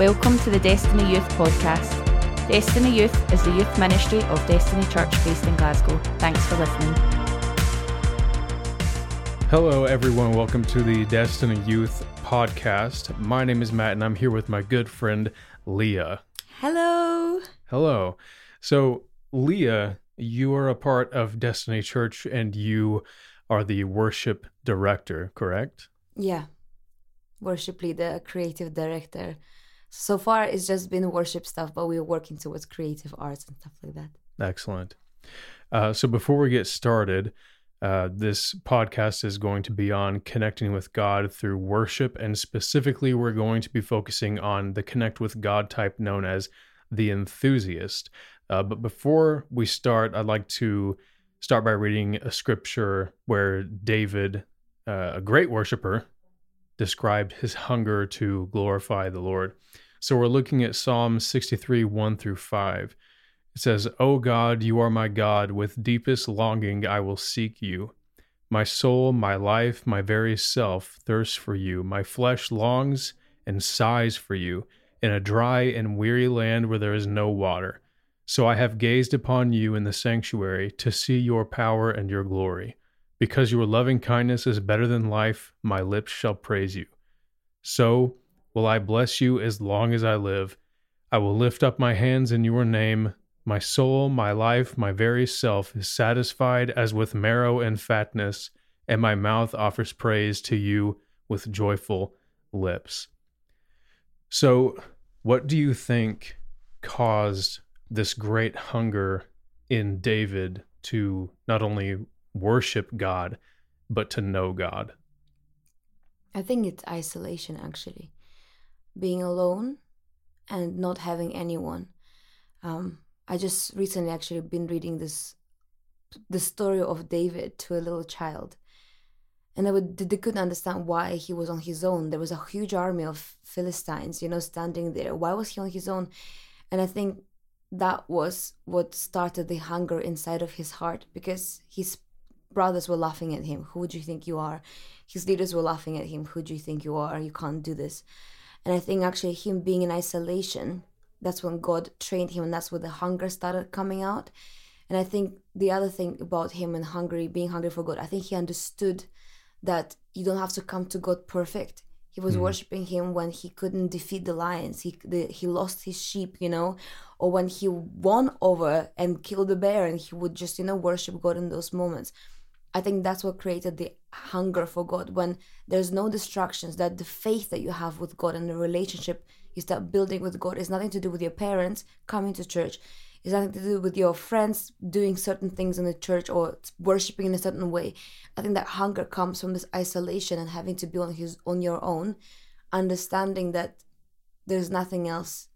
Welcome to the Destiny Youth podcast. Destiny Youth is the youth ministry of Destiny Church based in Glasgow. Thanks for listening. Hello, everyone. Welcome to the Destiny Youth podcast. My name is Matt, and I'm here with my good friend Liya. Hello. Hello. So, Liya, you are a part of Destiny Church and you are the worship director, correct? Yeah. Worship leader, creative director. So far, it's just been worship stuff, but we're working towards creative arts and stuff like that. Excellent. Uh, so, before we get started, uh, this podcast is going to be on connecting with God through worship. And specifically, we're going to be focusing on the connect with God type known as the enthusiast. Uh, but before we start, I'd like to start by reading a scripture where David, uh, a great worshiper, described his hunger to glorify the Lord. So we're looking at Psalm 63 1 through 5. It says, O God, you are my God. With deepest longing I will seek you. My soul, my life, my very self thirsts for you. My flesh longs and sighs for you in a dry and weary land where there is no water. So I have gazed upon you in the sanctuary to see your power and your glory. Because your loving kindness is better than life, my lips shall praise you. So will I bless you as long as I live. I will lift up my hands in your name. My soul, my life, my very self is satisfied as with marrow and fatness, and my mouth offers praise to you with joyful lips. So, what do you think caused this great hunger in David to not only worship God, but to know God? I think it's isolation, actually. Being alone and not having anyone. Um, I just recently actually been reading this the story of David to a little child. And they, would, they couldn't understand why he was on his own. There was a huge army of Philistines, you know, standing there. Why was he on his own? And I think that was what started the hunger inside of his heart because his brothers were laughing at him. Who do you think you are? His leaders were laughing at him. Who do you think you are? You can't do this. And I think actually him being in isolation, that's when God trained him and that's where the hunger started coming out. And I think the other thing about him and hungry, being hungry for God, I think he understood that you don't have to come to God perfect. He was mm. worshiping him when he couldn't defeat the lions. He the, he lost his sheep, you know, or when he won over and killed the bear, and he would just you know worship God in those moments. I think that's what created the hunger for God when there's no distractions. That the faith that you have with God and the relationship you start building with God is nothing to do with your parents coming to church. It's nothing to do with your friends doing certain things in the church or worshiping in a certain way. I think that hunger comes from this isolation and having to be on his on your own, understanding that there's nothing else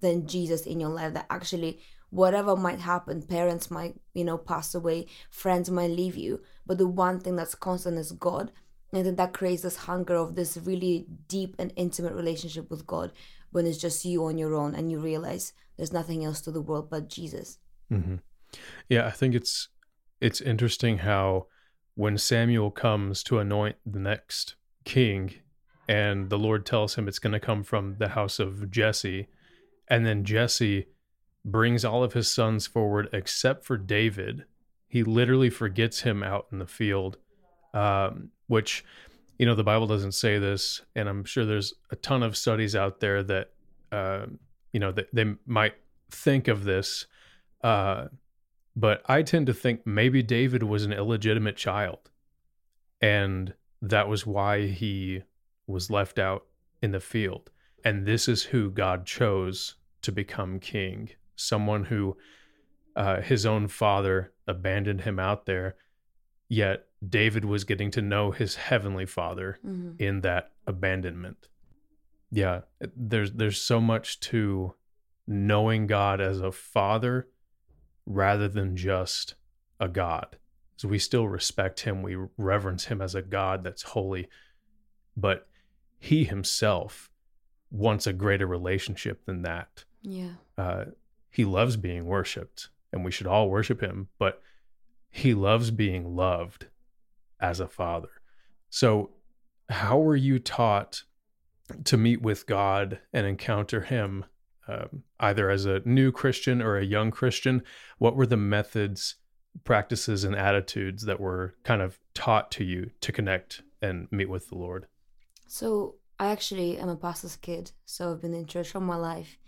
than Jesus in your life. That actually whatever might happen, parents might, you know, pass away, friends might leave you, but the one thing that's constant is God. And then that creates this hunger of this really deep and intimate relationship with God when it's just you on your own and you realize there's nothing else to the world but Jesus. Mm-hmm. Yeah, I think it's it's interesting how when Samuel comes to anoint the next king, and the Lord tells him it's going to come from the house of Jesse, and then Jesse brings all of his sons forward except for David. He literally forgets him out in the field, um, which you know the Bible doesn't say this, and I'm sure there's a ton of studies out there that uh, you know that they might think of this. Uh, but I tend to think maybe David was an illegitimate child, and that was why he was left out in the field. And this is who God chose to become king someone who uh, his own father abandoned him out there, yet David was getting to know his heavenly father mm-hmm. in that abandonment. Yeah, there's there's so much to knowing God as a father rather than just a God. So we still respect him, we reverence him as a God that's holy, but he himself wants a greater relationship than that. Yeah. Uh, he loves being worshiped and we should all worship him, but he loves being loved as a father. So, how were you taught to meet with God and encounter Him, um, either as a new Christian or a young Christian? What were the methods, practices, and attitudes that were kind of taught to you to connect and meet with the Lord? So, I actually am a pastor's kid, so I've been in church all my life,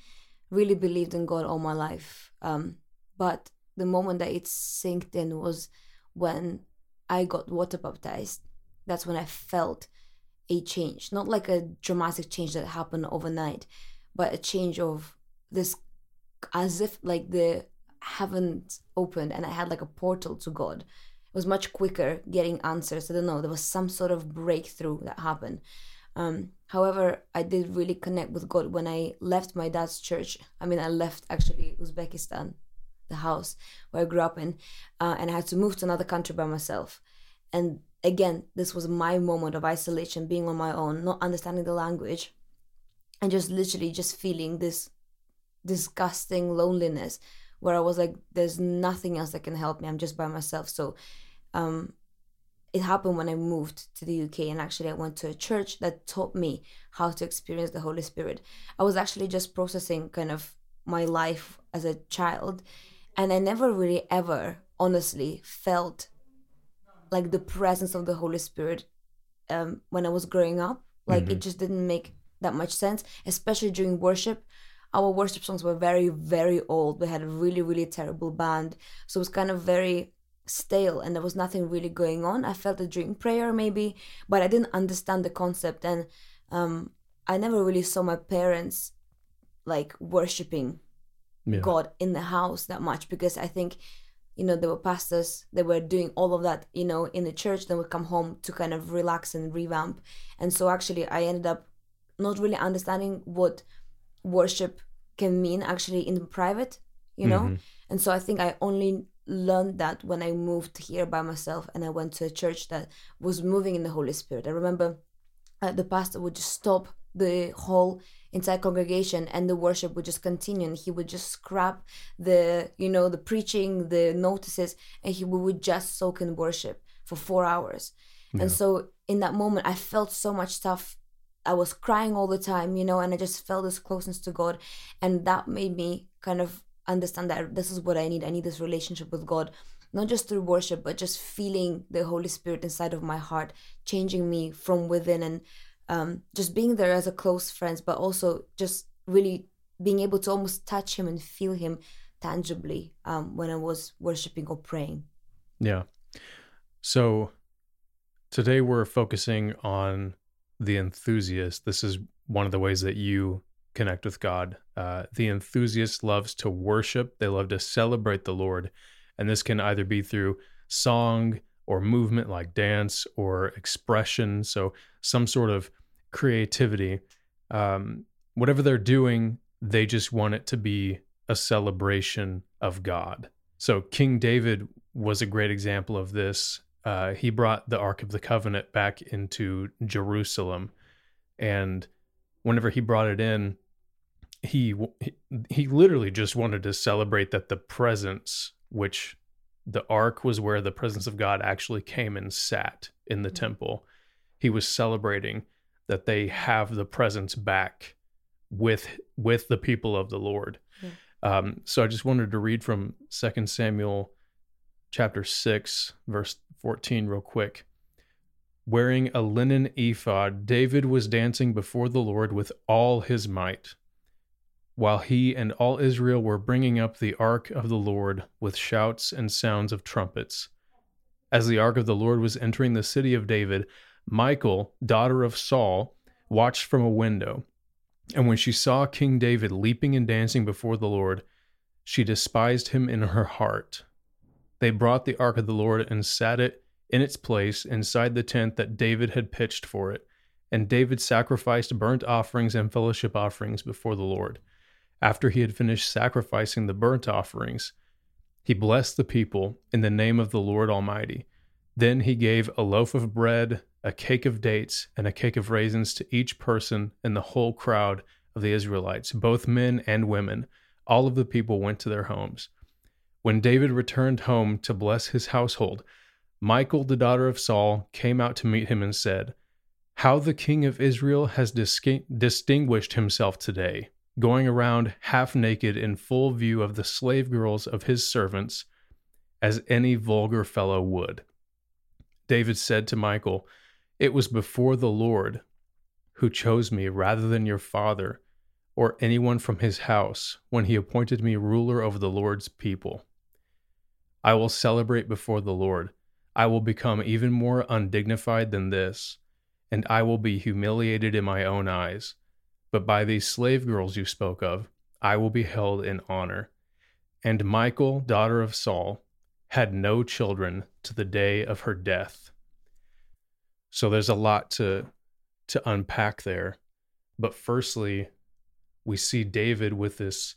really believed in God all my life. Um, but the moment that it sinked in was when I got water baptized. That's when I felt a change, not like a dramatic change that happened overnight, but a change of this, as if like the heavens opened and I had like a portal to God. It was much quicker getting answers. I don't know. There was some sort of breakthrough that happened. Um, however, I did really connect with God when I left my dad's church. I mean, I left actually Uzbekistan, the house where I grew up in, uh, and I had to move to another country by myself. And again, this was my moment of isolation, being on my own, not understanding the language, and just literally just feeling this disgusting loneliness where I was like, there's nothing else that can help me. I'm just by myself. So um, it happened when I moved to the UK and actually I went to a church that taught me how to experience the Holy Spirit. I was actually just processing kind of my life as a child and I never really ever honestly felt like the presence of the Holy Spirit um, when I was growing up. Like mm-hmm. it just didn't make that much sense, especially during worship. Our worship songs were very, very old. We had a really, really terrible band. So it was kind of very stale and there was nothing really going on. I felt a dream prayer maybe, but I didn't understand the concept and um, I never really saw my parents like worshiping yeah. God in the house that much because I think you know there were pastors they were doing all of that you know in the church then would come home to kind of relax and revamp and so actually I ended up not really understanding what worship can mean actually in private you know mm-hmm. and so I think I only learned that when I moved here by myself and I went to a church that was moving in the Holy Spirit. I remember uh, the pastor would just stop the whole entire congregation and the worship would just continue and he would just scrap the you know the preaching the notices and he would just soak in worship for four hours yeah. and so in that moment i felt so much stuff i was crying all the time you know and i just felt this closeness to god and that made me kind of understand that this is what I need. I need this relationship with God, not just through worship, but just feeling the Holy Spirit inside of my heart, changing me from within and um, just being there as a close friend, but also just really being able to almost touch Him and feel Him tangibly um, when I was worshiping or praying. Yeah. So today we're focusing on the enthusiast. This is one of the ways that you connect with God. Uh, the enthusiast loves to worship, they love to celebrate the Lord. And this can either be through song or movement like dance or expression. So, some sort of creativity. Um, whatever they're doing, they just want it to be a celebration of God. So, King David was a great example of this. Uh, he brought the Ark of the Covenant back into Jerusalem. And whenever he brought it in, he he literally just wanted to celebrate that the presence which the ark was where the presence of God actually came and sat in the mm-hmm. temple he was celebrating that they have the presence back with with the people of the Lord yeah. um, so I just wanted to read from Second Samuel chapter 6 verse 14 real quick wearing a linen ephod David was dancing before the Lord with all his might while he and all Israel were bringing up the ark of the Lord with shouts and sounds of trumpets. As the ark of the Lord was entering the city of David, Michal, daughter of Saul, watched from a window. And when she saw King David leaping and dancing before the Lord, she despised him in her heart. They brought the ark of the Lord and sat it in its place inside the tent that David had pitched for it. And David sacrificed burnt offerings and fellowship offerings before the Lord. After he had finished sacrificing the burnt offerings, he blessed the people in the name of the Lord Almighty. Then he gave a loaf of bread, a cake of dates, and a cake of raisins to each person in the whole crowd of the Israelites, both men and women. All of the people went to their homes. When David returned home to bless his household, Michal, the daughter of Saul, came out to meet him and said, How the king of Israel has dis- distinguished himself today, going around half naked in full view of the slave girls of his servants, as any vulgar fellow would. David said to Michael, It was before the Lord who chose me rather than your father or anyone from his house when he appointed me ruler over the Lord's people. I will celebrate before the Lord. I will become even more undignified than this, and I will be humiliated in my own eyes. But by these slave girls you spoke of, I will be held in honor. And Michael, daughter of Saul, had no children to the day of her death. So there's a lot to to unpack there. But firstly, we see David with this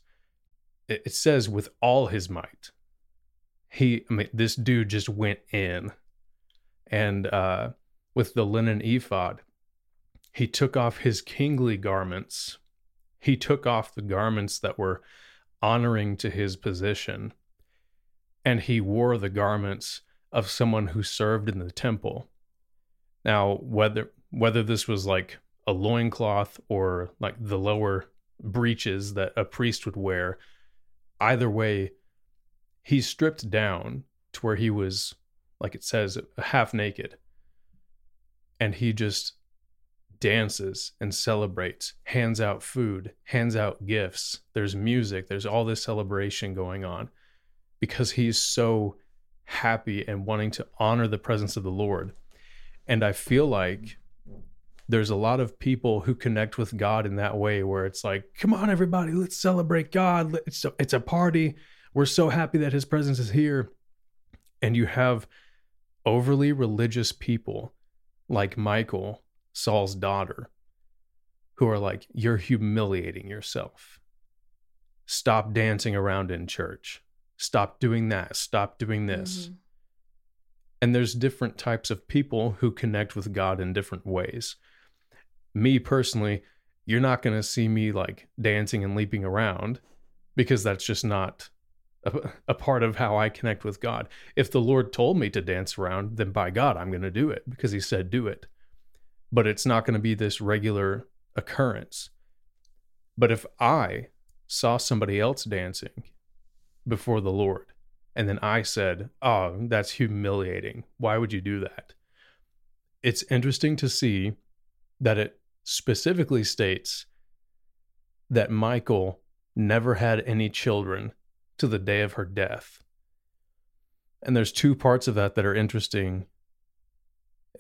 it says with all his might. He I mean this dude just went in. And uh with the linen ephod, he took off his kingly garments. He took off the garments that were honoring to his position and he wore the garments of someone who served in the temple. Now, whether whether this was like a loincloth or like the lower breeches that a priest would wear, either way, he stripped down to where he was, like it says, half naked. And he just dances and celebrates, hands out food, hands out gifts. There's music, there's all this celebration going on because he's so happy and wanting to honor the presence of the Lord. And I feel like there's a lot of people who connect with God in that way where it's like, come on, everybody, let's celebrate God. It's a, it's a party. We're so happy that his presence is here. And you have overly religious people like Michal, Saul's daughter, who are like, you're humiliating yourself. Stop dancing around in church stop doing that, stop doing this. Mm-hmm. And there's different types of people who connect with God in different ways. Me personally, you're not going to see me like dancing and leaping around because that's just not a, a, part of how I connect with God. If the Lord told me to dance around, then by God, I'm going to do it because He said do it. But it's not going to be this regular occurrence. But if I saw somebody else dancing before the Lord. And then I said, Oh, that's humiliating. Why would you do that? It's interesting to see that it specifically states that Michael never had any children to the day of her death. And there's two parts of that that are interesting.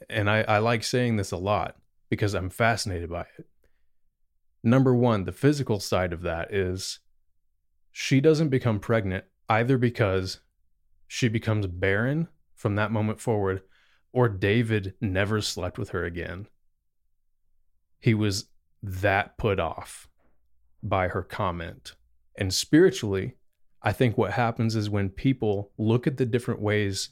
And I, I like saying this a lot because I'm fascinated by it. Number one, the physical side of that is she doesn't become pregnant either because she becomes barren from that moment forward or David never slept with her again. He was that put off by her comment. And spiritually, I think what happens is when people look at the different ways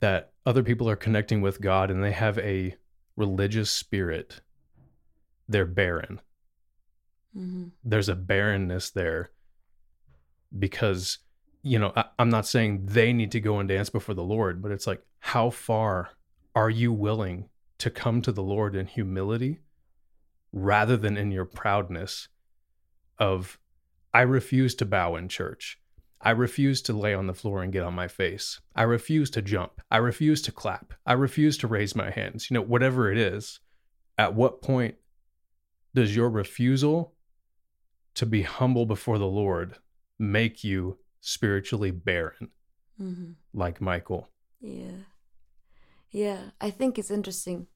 that other people are connecting with God and they have a religious spirit, they're barren. Mm-hmm. There's a barrenness there because you know I, i'm not saying they need to go and dance before the lord but it's like how far are you willing to come to the lord in humility rather than in your proudness of i refuse to bow in church I refuse to lay on the floor and get on my face. I refuse to jump. I refuse to clap. I refuse to raise my hands. You know, whatever it is, at what point does your refusal to be humble before the Lord make you spiritually barren, mm-hmm. like Michael? Yeah. Yeah. I think it's interesting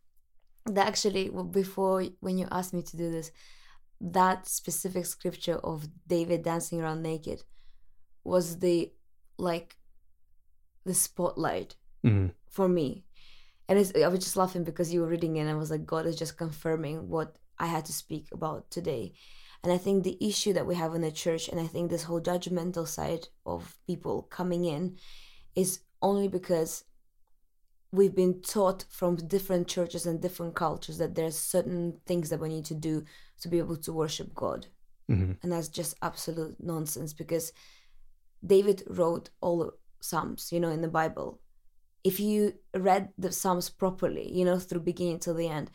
that actually, before when you asked me to do this, that specific scripture of David dancing around naked was the like the spotlight mm-hmm. for me. And I was just laughing because you were reading it and I was like, God is just confirming what I had to speak about today. And I think the issue that we have in the church, and I think this whole judgmental side of people coming in, is only because we've been taught from different churches and different cultures that there's certain things that we need to do to be able to worship God. Mm-hmm. And that's just absolute nonsense because David wrote all the Psalms, you know, in the Bible. If you read the Psalms properly, you know, through beginning till the end,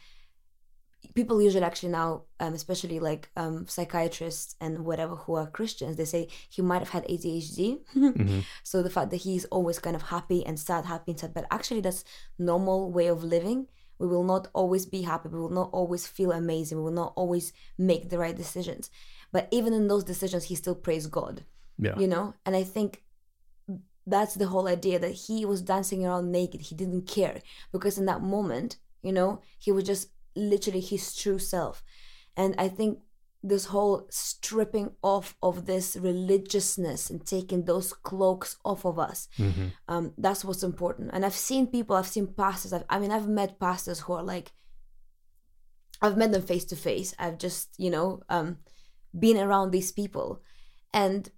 people usually actually now, um, especially like um, psychiatrists and whatever who are Christians, they say he might have had ADHD. Mhm. So the fact that he's always kind of happy and sad, happy and sad, but actually that's normal way of living. We will not always be happy. We will not always feel amazing. We will not always make the right decisions. But even in those decisions, he still praised God Yeah. you know? And i think that's the whole idea that he was dancing around naked. He didn't care because in that moment you know he was just literally his true self. And i think this whole stripping off of this religiousness and taking those cloaks off of us Mhm. um, that's what's important. And i've seen people i've seen pastors I've, i mean i've met pastors who are like i've met them face to face. I've just you know um, been around these people. And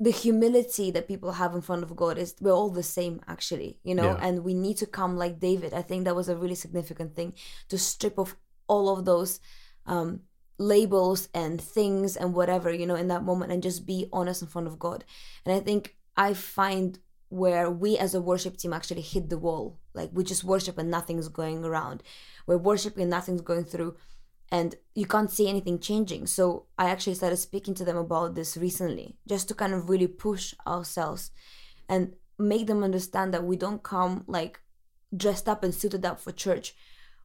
the humility that people have in front of god is we're all the same actually you know? Yeah. and we need to come like david. I think that was a really significant thing to strip off all of those um, labels and things and whatever you know in that moment and just be honest in front of god. And i think i find where we as a worship team actually hit the wall. Like we just worship and nothing's going around. We're worshiping and nothing's going through and you can't see anything changing. So i actually started speaking to them about this recently just to kind of really push ourselves and make them understand that we don't come like dressed up and suited up for church.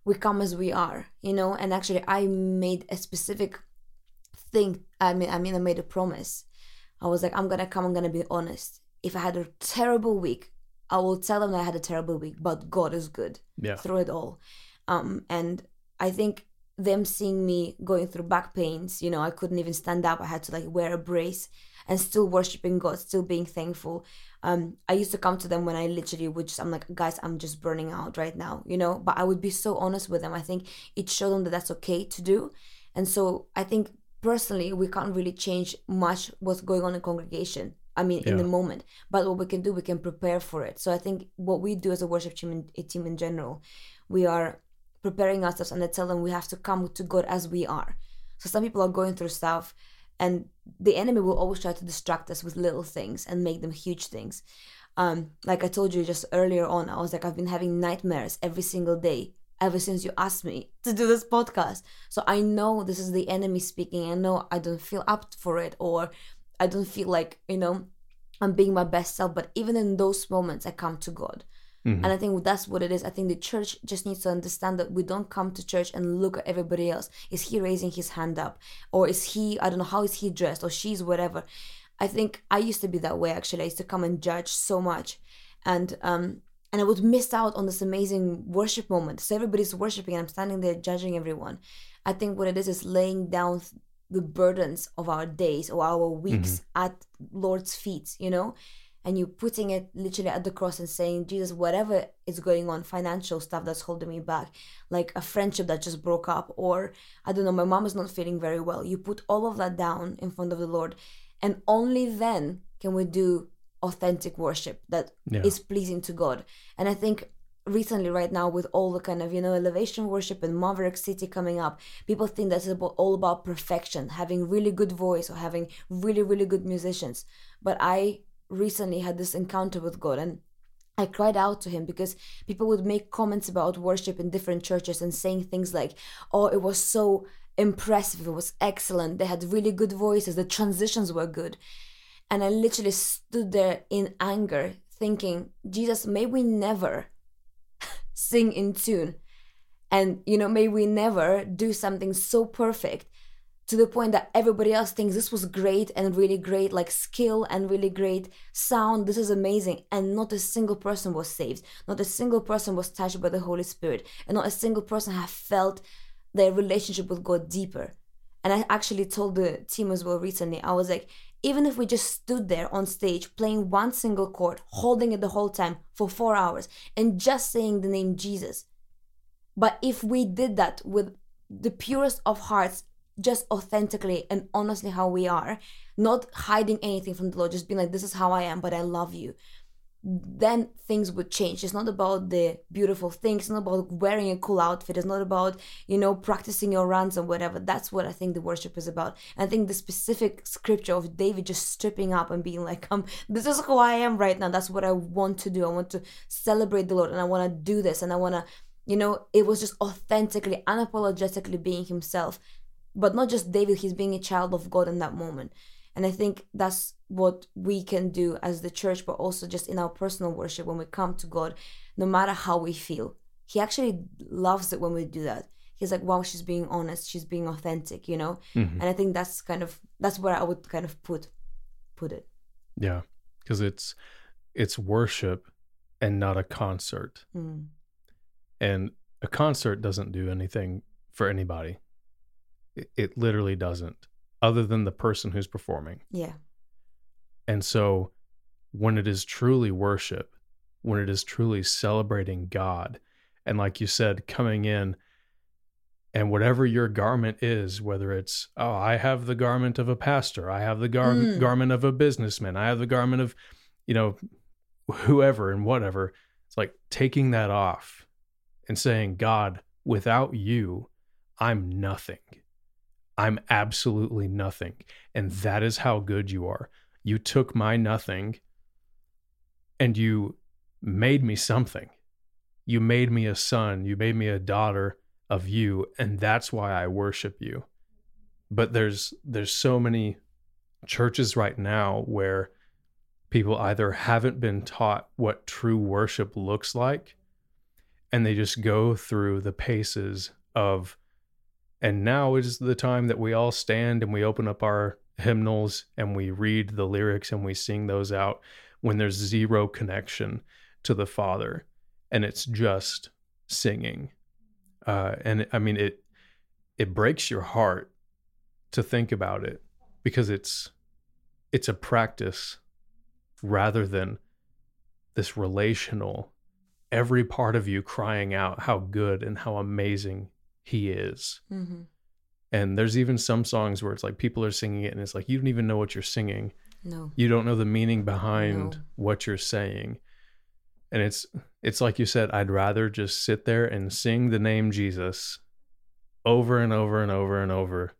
We come as we are you know? And actually i made a specific thing i mean i mean i made a promise. I was like i'm gonna come i'm gonna be honest. If i had a terrible week i will tell them that i had a terrible week but god is good Yeah. through it all. Um and i think them seeing me going through back pains you know i couldn't even stand up. I had to like wear a brace and still worshiping god still being thankful. Um i used to come to them when i literally would just i'm like guys i'm just burning out right now you know? But i would be so honest with them. I think it showed them that that's okay to do. And so i think personally we can't really change much what's going on in congregation i mean in the moment. But what we can do we can prepare for it. So i think what we do as a worship team in, a team in general we are preparing ourselves and they tell them we have to come to God as we are. So some people are going through stuff and the enemy will always try to distract us with little things and make them huge things. Um, like I told you just earlier on, I was like, I've been having nightmares every single day ever since you asked me to do this podcast. So I know this is the enemy speaking. I know I don't feel up for it or I don't feel like, you know, I'm being my best self. But even in those moments, I come to God. Mhm. And I think that's what it is. I think the church just needs to understand that we don't come to church and look at everybody else. Is he raising his hand up? Or is he, I don't know, how is he dressed? Or she's whatever. I think I used to be that way actually. I used to come and judge so much. And um and I would miss out on this amazing worship moment. So everybody's worshiping and I'm standing there judging everyone. I think what it is is laying down the burdens of our days or our weeks at Lord's feet, you know? And you putting it literally at the cross and saying, Jesus, whatever is going on, financial stuff that's holding me back, like a friendship that just broke up, or I don't know, my mom is not feeling very well. You put all of that down in front of the Lord, and only then can we do authentic worship that is Yeah. pleasing to God. And I think recently right now with all the kind of you know elevation worship and maverick city coming up people think that's all about perfection having really good voice or having really really good musicians but i recently had this encounter with God and I cried out to him because people would make comments about worship in different churches and saying things like, oh, it was so impressive, it was excellent, they had really good voices, the transitions were good. And I literally stood there in anger thinking, Jesus, may we never sing in tune. And, you know, may we never do something so perfect to the point that everybody else thinks this was great and really great, like skill and really great sound. This is amazing. And not a single person was saved. Not a single person was touched by the Holy Spirit. And not a single person have felt their relationship with God deeper. And I actually told the team as well recently, I was like, even if we just stood there on stage playing one single chord, holding it the whole time for four hours, and just saying the name Jesus. But if we did that with the purest of hearts, just authentically and honestly how we are, not hiding anything from the Lord, just being like, this is how I am, but I love you, then things would change. It's not about the beautiful things, it's not about wearing a cool outfit, it's not about, you know, practicing your runs and whatever. That's what I think the worship is about. And I think the specific scripture of David just stripping up and being like, um, this is who I am right now. That's what I want to do. I want to celebrate the Lord and I want to do this and I want to You know, it was just authentically, unapologetically being himself. But not just David, he's being a child of God in that moment. And I think that's what we can do as the church, but also just in our personal worship when we come to God, no matter how we feel. He actually loves it when we do that. He's like, wow, she's being honest, she's being authentic, you know? Mhm. And I think that's kind of that's where I would kind of put put it. Yeah, because it's it's worship and not a concert. Mm. And a concert doesn't do anything for anybody. It, it literally doesn't, other than the person who's performing. Yeah. And so when it is truly worship, when it is truly celebrating God, and like you said, coming in and whatever your garment is, whether it's, oh, I have the garment of a pastor, I have the gar- Mm. garment of a businessman, I have the garment of, you know, whoever and whatever. It's like taking that off and saying, God, without you, I'm nothing. I'm absolutely nothing. And that is how good you are. You took my nothing and you made me something. You made me a son. You made me a daughter of you. And that's why I worship you. But there's there's so many churches right now where people either haven't been taught what true worship looks like and they just go through the paces of and now is the time that we all stand and we open up our hymnals and we read the lyrics and we sing those out when there's zero connection to the father and it's just singing. Uh, and i mean it it breaks your heart to think about it because it's it's a practice rather than this relational every part of you crying out how good and how amazing he is. Hmm and there's even some songs where it's like people are singing it and it's like you don't even know what you're singing. No. you don't know the meaning behind No. what you're saying. And it's it's like you said i'd rather just sit there and sing the name jesus over and over and over and over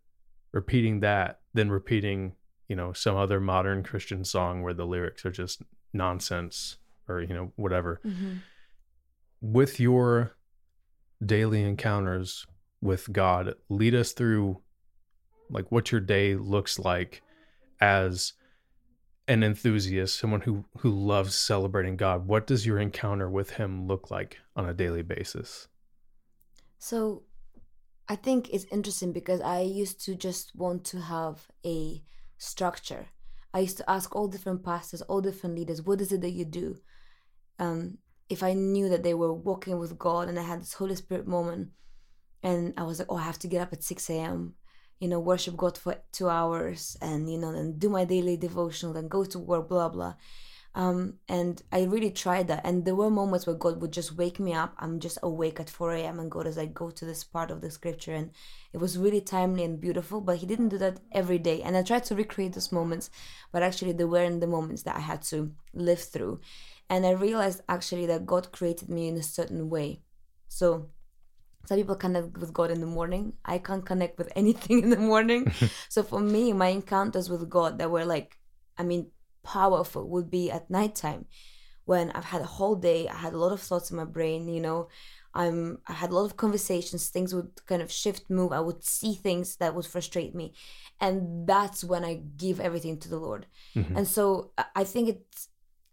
repeating that than repeating you know some other modern christian song where the lyrics are just nonsense or you know whatever. Hmm with your daily encounters with God, lead us through like what your day looks like as an enthusiast, someone who who loves celebrating God. What does your encounter with him look like on a daily basis? So I think it's interesting because I used to just want to have a structure. I used to ask all different pastors, all different leaders, what is it that you do? Um, if I knew that they were walking with God and I had this Holy Spirit moment, and I was like, oh, I have to get up at 6 a.m., you know, worship God for two hours and, you know, then do my daily devotional, then go to work, blah, blah. Um, and I really tried that. And there were moments where God would just wake me up. I'm just awake at 4 a.m. and God as I go to this part of the scripture. And it was really timely and beautiful, but He didn't do that every day. And I tried to recreate those moments, but actually, they weren't the moments that I had to live through. And I realized actually that God created me in a certain way. So some people connect with God in the morning. I can't connect with anything in the morning. so for me, my encounters with God that were like, I mean, powerful would be at nighttime when I've had a whole day. I had a lot of thoughts in my brain, you know. I'm I had a lot of conversations, things would kind of shift, move. I would see things that would frustrate me. And that's when I give everything to the Lord. Mhm. And so I think it's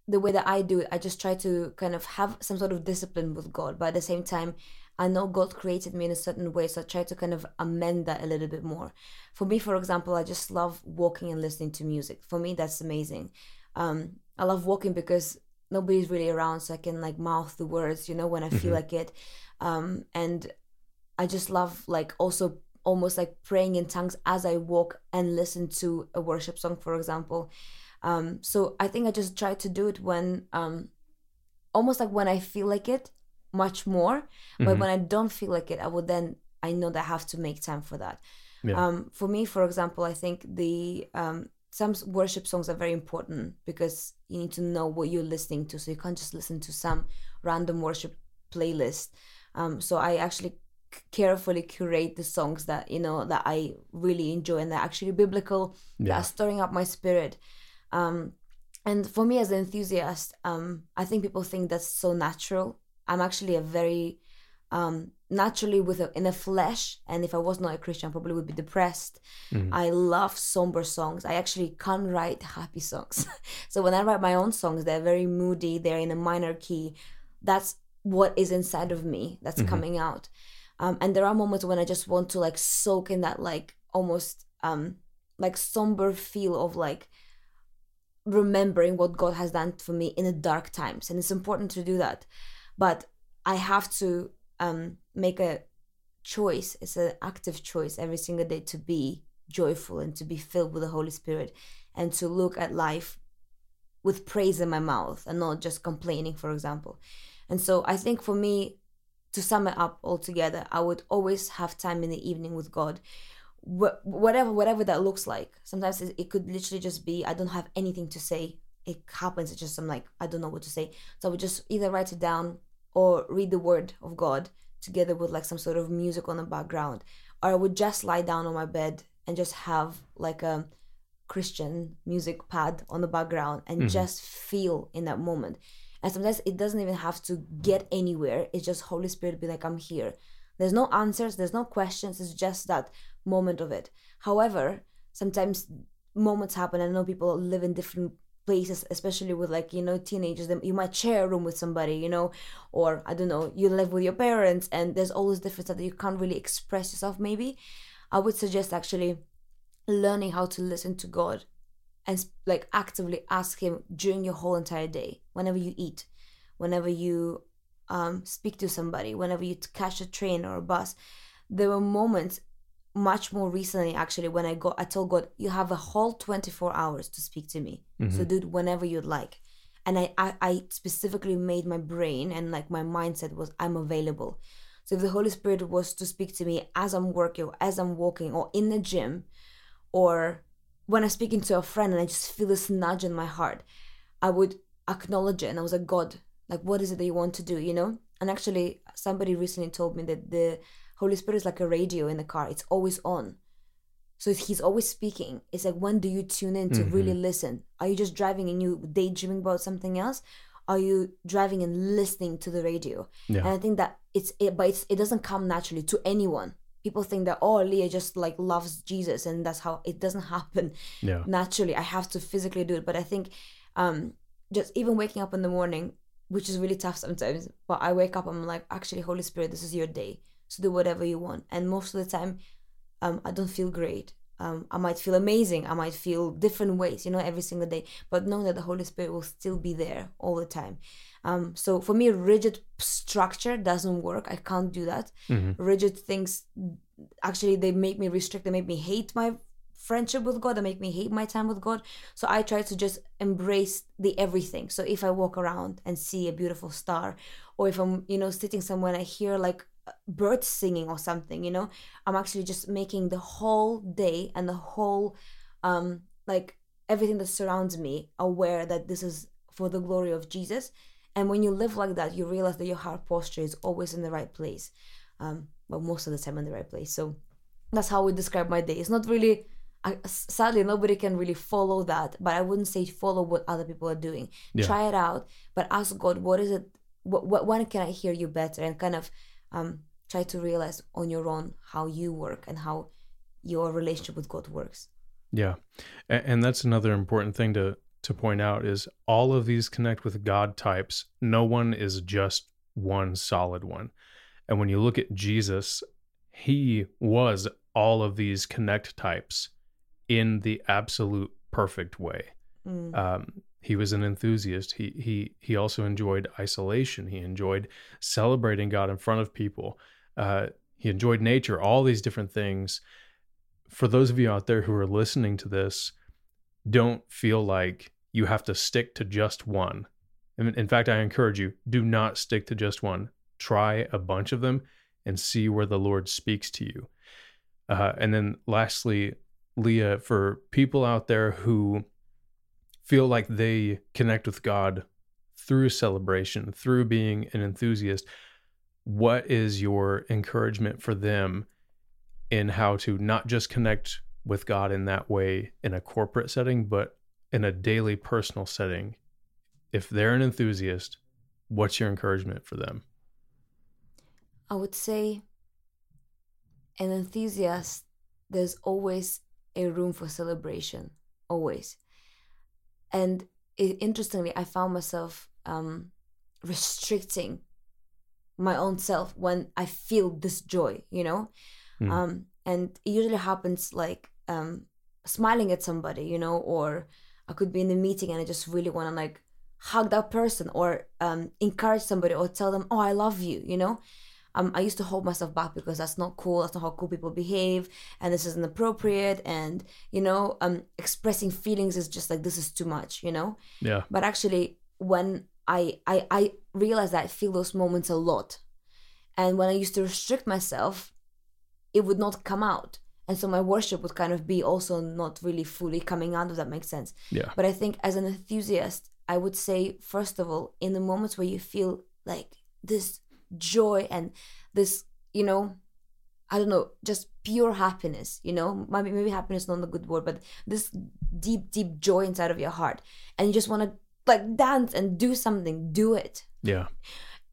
the way that I do it, I just try to kind of have some sort of discipline with God, but at the same time, I know God created me in a certain way, so I try to kind of amend that a little bit more. For me, for example, I just love walking and listening to music. For me, that's amazing. Um, I love walking because nobody's really around, so I can like mouth the words, you know, when I feel Mhm. like it. Um, and I just love like also almost like praying in tongues as I walk and listen to a worship song, for example. Um, so I think I just try to do it when um, almost like when I feel like it much more. But Mhm. when I don't feel like it, I would then I know that I have to make time for that. Yeah. Um, for me, for example, I think the um, some worship songs are very important because you need to know what you're listening to. So you can't just listen to some random worship playlist. Um, so I actually carefully curate the songs that you know that I really enjoy and that are actually biblical, that are stirring up my spirit. Um, and for me as an enthusiast, um, I think people think that's so natural. I'm actually a very um, naturally with a, in a flesh and if i was not a christian I probably would be depressed. Mhm. i love somber songs. I actually can't write happy songs. So when i write my own songs they're very moody they're in a minor key. That's what is inside of me that's Mhm. coming out. Um, and there are moments when i just want to like soak in that like almost um like somber feel of like remembering what god has done for me in the dark times. And it's important to do that but i have to um make a choice. It's an active choice every single day to be joyful and to be filled with the holy spirit and to look at life with praise in my mouth and not just complaining for example. And so i think for me to sum it up altogether i would always have time in the evening with god. Wh- whatever whatever that looks like. Sometimes it, it could literally just be i don't have anything to say. It happens. It's just i'm like i don't know what to say. So i would just either write it down or read the word of god together with like some sort of music on the background or i would just lie down on my bed and just have like a christian music pad on the background and Mhm. just feel in that moment. And sometimes it doesn't even have to get anywhere. It's just holy spirit be like i'm here. There's no answers. There's no questions. It's just that moment of it. However sometimes moments happen. I know people live in different places especially with like you know teenagers you might share a room with somebody you know or i don't know you live with your parents and there's always different stuff that you can't really express yourself maybe. I would suggest actually learning how to listen to god and like actively ask him during your whole entire day whenever you eat whenever you um, speak to somebody whenever you catch a train or a bus. There were moments much more recently actually when i got i told god you have a whole 24 hours to speak to me. So Mhm. do it whenever you'd like. And I, I i specifically made my brain and like my mindset was i'm available. So if the holy spirit was to speak to me as i'm working or as i'm walking or in the gym or when i'm speaking to a friend and i just feel this nudge in my heart i would acknowledge it and i was like god like what is it that you want to do? You know? And actually somebody recently told me that the holy spirit is like a radio in the car. It's always on. So he's always speaking it's like when do you tune in to really listen? Are you just driving and you daydreaming about something else? Are you driving and listening to the radio? Yeah. and i think that it's it but it's, it doesn't come naturally to anyone. People think that oh liya just like loves jesus and that's how it doesn't happen Yeah. naturally. I have to physically do it but i think um just even waking up in the morning which is really tough sometimes but i wake up i'm like actually holy spirit this is your day so do whatever you want. And most of the time um i don't feel great. Um i might feel amazing. I might feel different ways you know every single day. But know that the holy spirit will still be there all the time. Um so for me rigid structure doesn't work. I can't do that. Mhm. rigid things actually they make me restrict they make me hate my friendship with god they make me hate my time with god. So i try to just embrace the everything. So if i walk around and see a beautiful star or if i'm you know sitting somewhere and i hear like birds singing or something you know? I'm actually just making the whole day and the whole um like everything that surrounds me aware that this is for the glory of jesus. And when you live like that you realize that your heart posture is always in the right place. Um well most of the time in the right place. So that's how we describe my day. It's not really I, sadly nobody can really follow that but i wouldn't say follow what other people are doing. Yeah. try it out but ask god what is it what, what when can i hear you better? And kind of um try to realize on your own how you work and how your relationship with god works Yeah. And that's another important thing to to point out is all of these connect with God types. No one is just one solid one. And when you look at Jesus, he was all of these connect types in the absolute perfect way. Mm. Um, he was an enthusiast. He he he also enjoyed isolation. He enjoyed celebrating God in front of people. Uh, he enjoyed nature. All these different things. For those of you out there who are listening to this, don't feel like you have to stick to just one. In, in fact, I encourage you: do not stick to just one. Try a bunch of them and see where the Lord speaks to you. Uh, and then, lastly, Liya, for people out there who feel like they connect with God through celebration, through being an enthusiast, what is your encouragement for them in how to not just connect with God in that way in a corporate setting, but in a daily personal setting? If they're an enthusiast, what's your encouragement for them? I would say an enthusiast, there's always a room for celebration, always. And it, interestingly, I found myself um, restricting my own self when I feel this joy, you know? Mm. Um, and it usually happens like um, smiling at somebody, you know, or I could be in a meeting and I just really want to like hug that person or um, encourage somebody or tell them, oh, I love you, you know? Um, I used to hold myself back because that's not cool. That's not how cool people behave, and this isn't appropriate. And you know, um, expressing feelings is just like this is too much. You know. Yeah. But actually, when I I I realized that I feel those moments a lot, and when I used to restrict myself, it would not come out and so my worship would kind of be also not really fully coming out if that makes sense yeah but i think as an enthusiast i would say first of all in the moments where you feel like this joy and this you know i don't know just pure happiness you know? Maybe maybe happiness is not a good word but this deep deep joy inside of your heart. And you just want to like dance and do something do it. Yeah.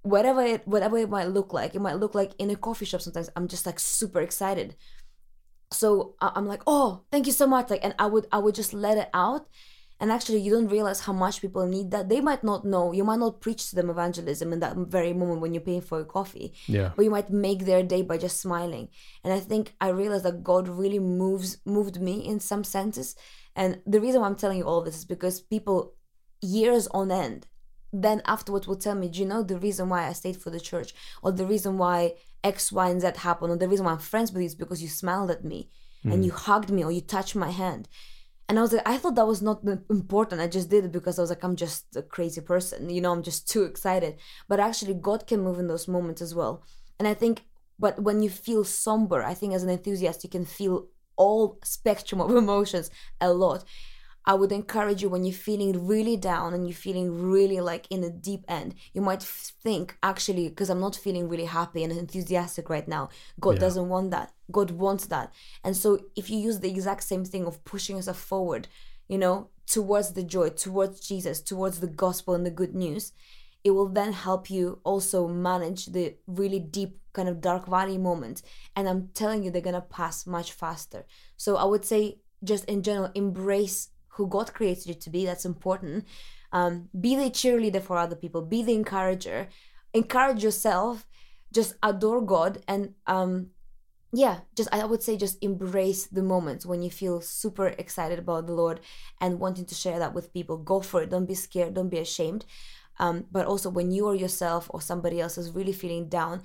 Whatever it whatever it might look like it might look like in a coffee shop sometimes i'm just like super excited. So i'm like oh thank you so much. Like and i would i would just let it out and actually you don't realize how much people need that. They might not know. You might not preach to them evangelism in that very moment when you're paying for a coffee. Yeah. But you might make their day by just smiling. And i think i realized that god really moves moved me in some senses. And the reason why i'm telling you all this is because people years on end then afterwards will tell me do you know the reason why i stayed for the church? Or the reason why X, Y, and Z happened, or the reason why I'm friends with you is because you smiled at me mm. and you hugged me or you touched my hand. And I was like, I thought that was not important. I just did it because I was like, I'm just a crazy person. You know, I'm just too excited. But actually, God can move in those moments as well. And I think, but when you feel somber, I think as an enthusiast, you can feel all spectrum of emotions a lot. I would encourage you when you're feeling really down and you're feeling really like in a deep end, you might think, actually, because I'm not feeling really happy and enthusiastic right now, God yeah. doesn't want that. God wants that. And so if you use the exact same thing of pushing yourself forward, you know, towards the joy, towards Jesus, towards the gospel and the good news, it will then help you also manage the really deep kind of dark valley moment. And I'm telling you, they're going to pass much faster. So I would say, just in general, embrace who God created you to be. That's important. Um, be the cheerleader for other people. Be the encourager. Encourage yourself. Just adore God and um, yeah, just I would say just embrace the moments when you feel super excited about the Lord and wanting to share that with people. Go for it. Don't be scared. Don't be ashamed. Um, but also when you or yourself or somebody else is really feeling down,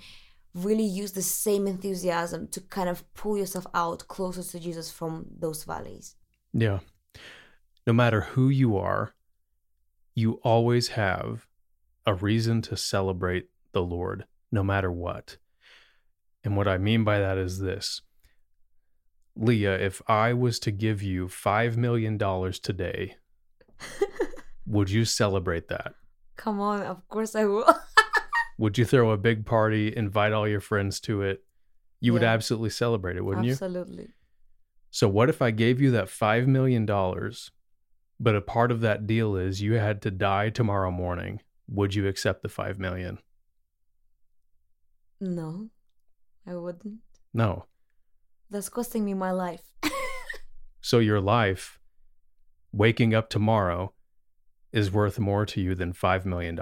really use the same enthusiasm to kind of pull yourself out closer to Jesus from those valleys. Yeah no matter who you are, you always have a reason to celebrate the Lord, no matter what. And what I mean by that is this Liya, if I was to give you $5 million today, would you celebrate that? Come on, of course I will. would you throw a big party, invite all your friends to it? You yeah. would absolutely celebrate it, wouldn't absolutely. you? Absolutely. So, what if I gave you that $5 million but a part of that deal is you had to die tomorrow morning. Would you accept the 5 million? No, I wouldn't. No. That's costing me my life. so your life, waking up tomorrow, is worth more to you than $5 million.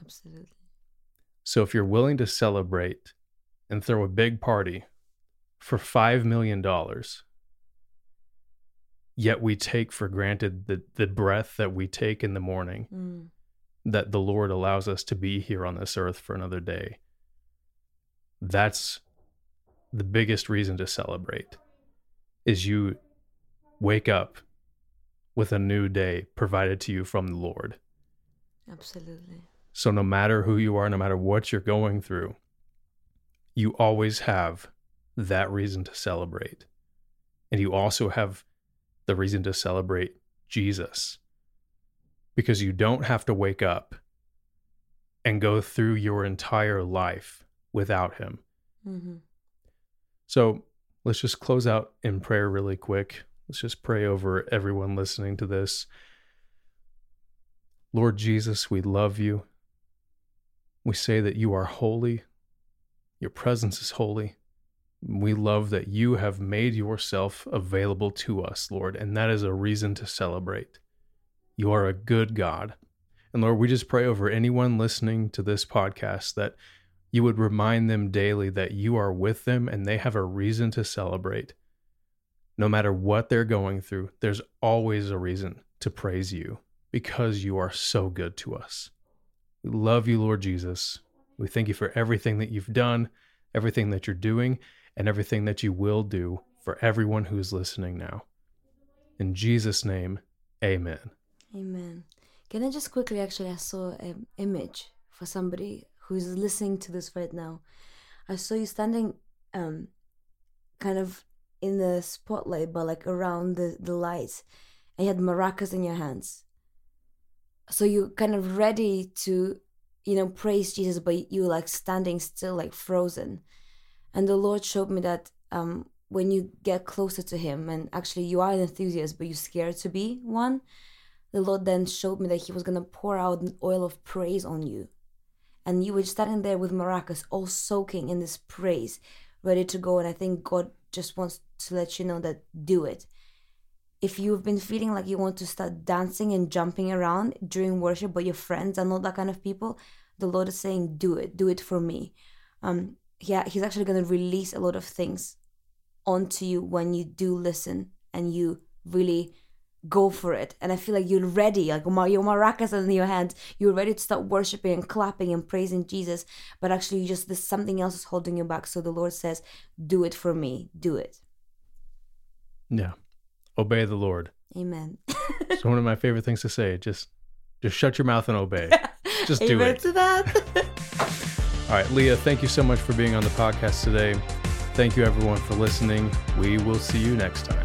Absolutely. So if you're willing to celebrate and throw a big party for $5 million, yet we take for granted the, the breath that we take in the morning, mm. that the Lord allows us to be here on this earth for another day. That's the biggest reason to celebrate is you wake up with a new day provided to you from the Lord. Absolutely. So no matter who you are, no matter what you're going through, you always have that reason to celebrate. And you also have the reason to celebrate Jesus. Because you don't have to wake up and go through your entire life without Him. Mm-hmm. So let's just close out in prayer really quick. Let's just pray over everyone listening to this. Lord Jesus, we love you. We say that you are holy, Your presence is holy. We love that you have made yourself available to us, Lord, and that is a reason to celebrate. You are a good God. And Lord, we just pray over anyone listening to this podcast that you would remind them daily that you are with them and they have a reason to celebrate. No matter what they're going through, there's always a reason to praise you because you are so good to us. We love you, Lord Jesus. We thank you for everything that you've done, everything that you're doing, and everything that you will do for everyone who's listening now. In Jesus' name, amen. Amen. Can I just quickly, actually, I saw an image for somebody who's listening to this right now. I saw you standing um, kind of in the spotlight, but like around the, the lights, and you had maracas in your hands. So you're kind of ready to, you know, praise Jesus, but you like standing still, like frozen. And the Lord showed me that um, when you get closer to Him, and actually you are an enthusiast, but you're scared to be one, the Lord then showed me that He was going to pour out an oil of praise on you. And you were standing there with maracas, all soaking in this praise, ready to go. And I think God just wants to let you know that do it. If you've been feeling like you want to start dancing and jumping around during worship, but your friends are not that kind of people, the Lord is saying, do it, do it for me. Um, yeah, He's actually going to release a lot of things onto you when you do listen and you really go for it. And I feel like you're ready, like your maracas are in your hands, you're ready to start worshiping and clapping and praising Jesus. But actually, you just there's something else is holding you back. So the Lord says, "Do it for me. Do it." Yeah, obey the Lord. Amen. it's one of my favorite things to say. Just, just shut your mouth and obey. Just do Amen it. to that. All right, Liya, thank you so much for being on the podcast today. Thank you, everyone, for listening. We will see you next time.